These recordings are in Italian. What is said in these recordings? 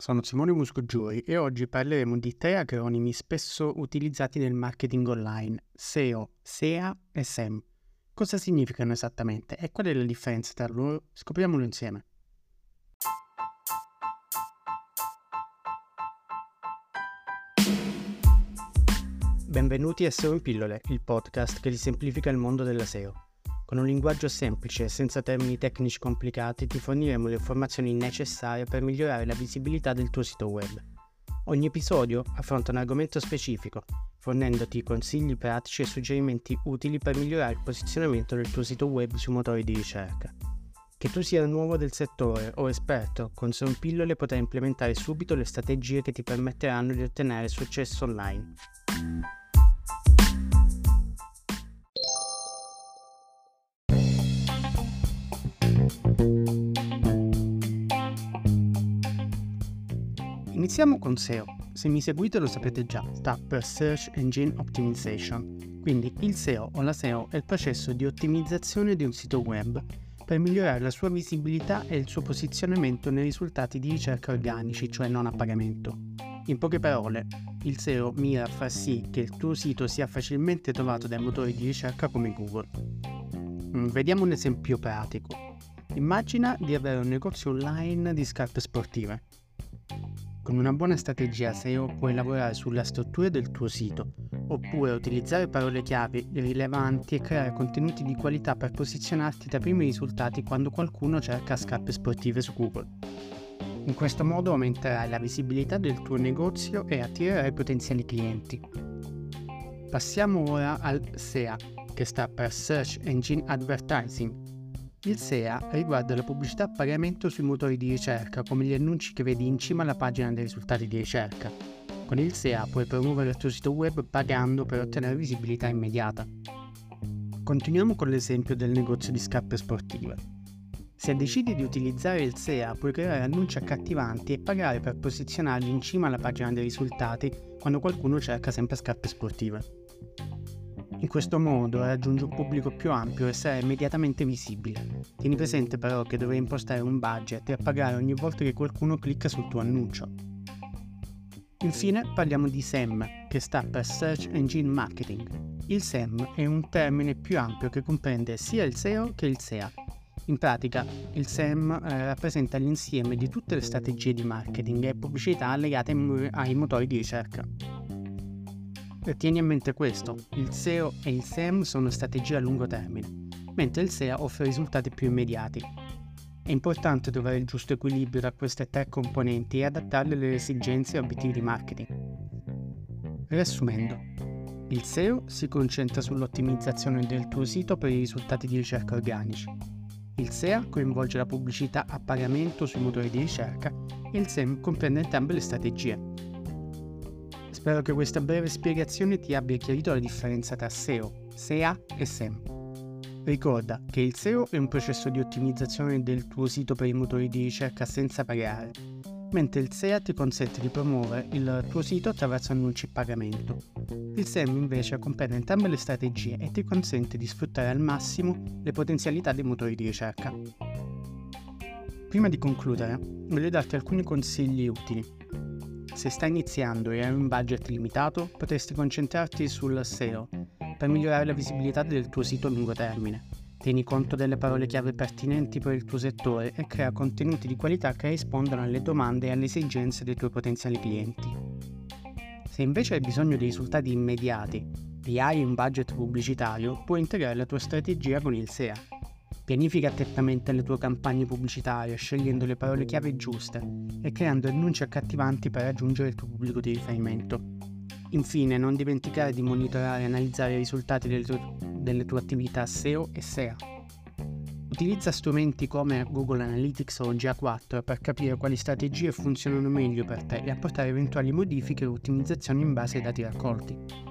sono Simone Muscogiuri e oggi parleremo di tre acronimi spesso utilizzati nel marketing online, SEO, SEA e SEM. Cosa significano esattamente e qual è la differenza tra loro? Scopriamolo insieme. Benvenuti a SEO in pillole, il podcast che ti semplifica il mondo della SEO. Con un linguaggio semplice e senza termini tecnici complicati ti forniremo le informazioni necessarie per migliorare la visibilità del tuo sito web. Ogni episodio affronta un argomento specifico, fornendoti consigli pratici e suggerimenti utili per migliorare il posizionamento del tuo sito web sui motori di ricerca. Che tu sia nuovo del settore o esperto, con Pillole potrai implementare subito le strategie che ti permetteranno di ottenere successo online. Iniziamo con SEO. Se mi seguite lo sapete già, sta per Search Engine Optimization. Quindi il SEO o la SEO è il processo di ottimizzazione di un sito web per migliorare la sua visibilità e il suo posizionamento nei risultati di ricerca organici, cioè non a pagamento. In poche parole, il SEO mira a far sì che il tuo sito sia facilmente trovato dai motori di ricerca come Google. Mm, vediamo un esempio pratico. Immagina di avere un negozio online di scarpe sportive. Con una buona strategia SEO puoi lavorare sulla struttura del tuo sito, oppure utilizzare parole chiave rilevanti e creare contenuti di qualità per posizionarti dai primi risultati quando qualcuno cerca scarpe sportive su Google. In questo modo aumenterai la visibilità del tuo negozio e attirerai potenziali clienti. Passiamo ora al SEA, che sta per Search Engine Advertising, il SEA riguarda la pubblicità a pagamento sui motori di ricerca, come gli annunci che vedi in cima alla pagina dei risultati di ricerca. Con il SEA puoi promuovere il tuo sito web pagando per ottenere visibilità immediata. Continuiamo con l'esempio del negozio di scarpe sportive. Se decidi di utilizzare il SEA puoi creare annunci accattivanti e pagare per posizionarli in cima alla pagina dei risultati quando qualcuno cerca sempre scarpe sportive. In questo modo raggiungi un pubblico più ampio e sarai immediatamente visibile. Tieni presente però che dovrai impostare un budget e pagare ogni volta che qualcuno clicca sul tuo annuncio. Infine parliamo di SEM, che sta per Search Engine Marketing. Il SEM è un termine più ampio che comprende sia il SEO che il SEA. In pratica, il SEM eh, rappresenta l'insieme di tutte le strategie di marketing e pubblicità legate ai motori di ricerca. Tieni a mente questo, il SEO e il SEM sono strategie a lungo termine, mentre il SEA offre risultati più immediati. È importante trovare il giusto equilibrio tra queste tre componenti e adattarle alle esigenze e obiettivi di marketing. Riassumendo, il SEO si concentra sull'ottimizzazione del tuo sito per i risultati di ricerca organici. Il SEA coinvolge la pubblicità a pagamento sui motori di ricerca e il SEM comprende entrambe le strategie, Spero che questa breve spiegazione ti abbia chiarito la differenza tra SEO, SEA e SEM. Ricorda che il SEO è un processo di ottimizzazione del tuo sito per i motori di ricerca senza pagare, mentre il SEA ti consente di promuovere il tuo sito attraverso annunci a pagamento. Il SEM invece comprende entrambe le strategie e ti consente di sfruttare al massimo le potenzialità dei motori di ricerca. Prima di concludere, voglio darti alcuni consigli utili se stai iniziando e hai un budget limitato, potresti concentrarti sul SEO per migliorare la visibilità del tuo sito a lungo termine. Tieni conto delle parole chiave pertinenti per il tuo settore e crea contenuti di qualità che rispondano alle domande e alle esigenze dei tuoi potenziali clienti. Se invece hai bisogno di risultati immediati e hai un budget pubblicitario, puoi integrare la tua strategia con il SEA Pianifica attentamente le tue campagne pubblicitarie, scegliendo le parole chiave giuste e creando annunci accattivanti per raggiungere il tuo pubblico di riferimento. Infine, non dimenticare di monitorare e analizzare i risultati delle tue, delle tue attività SEO e SEA. Utilizza strumenti come Google Analytics o GA4 per capire quali strategie funzionano meglio per te e apportare eventuali modifiche o ottimizzazioni in base ai dati raccolti.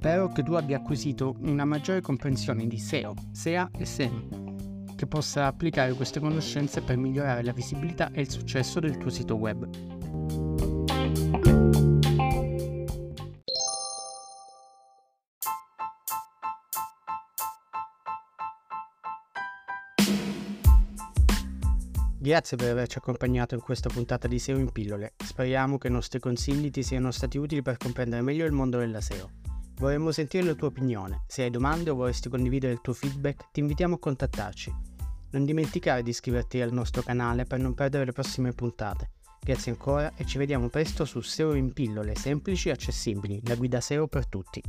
Spero che tu abbia acquisito una maggiore comprensione di SEO, SEA e SEM, che possa applicare queste conoscenze per migliorare la visibilità e il successo del tuo sito web. Grazie per averci accompagnato in questa puntata di SEO in pillole. Speriamo che i nostri consigli ti siano stati utili per comprendere meglio il mondo della SEO. Vorremmo sentire la tua opinione. Se hai domande o vorresti condividere il tuo feedback, ti invitiamo a contattarci. Non dimenticare di iscriverti al nostro canale per non perdere le prossime puntate. Grazie ancora e ci vediamo presto su SEO in pillole semplici e accessibili, la guida SEO per tutti.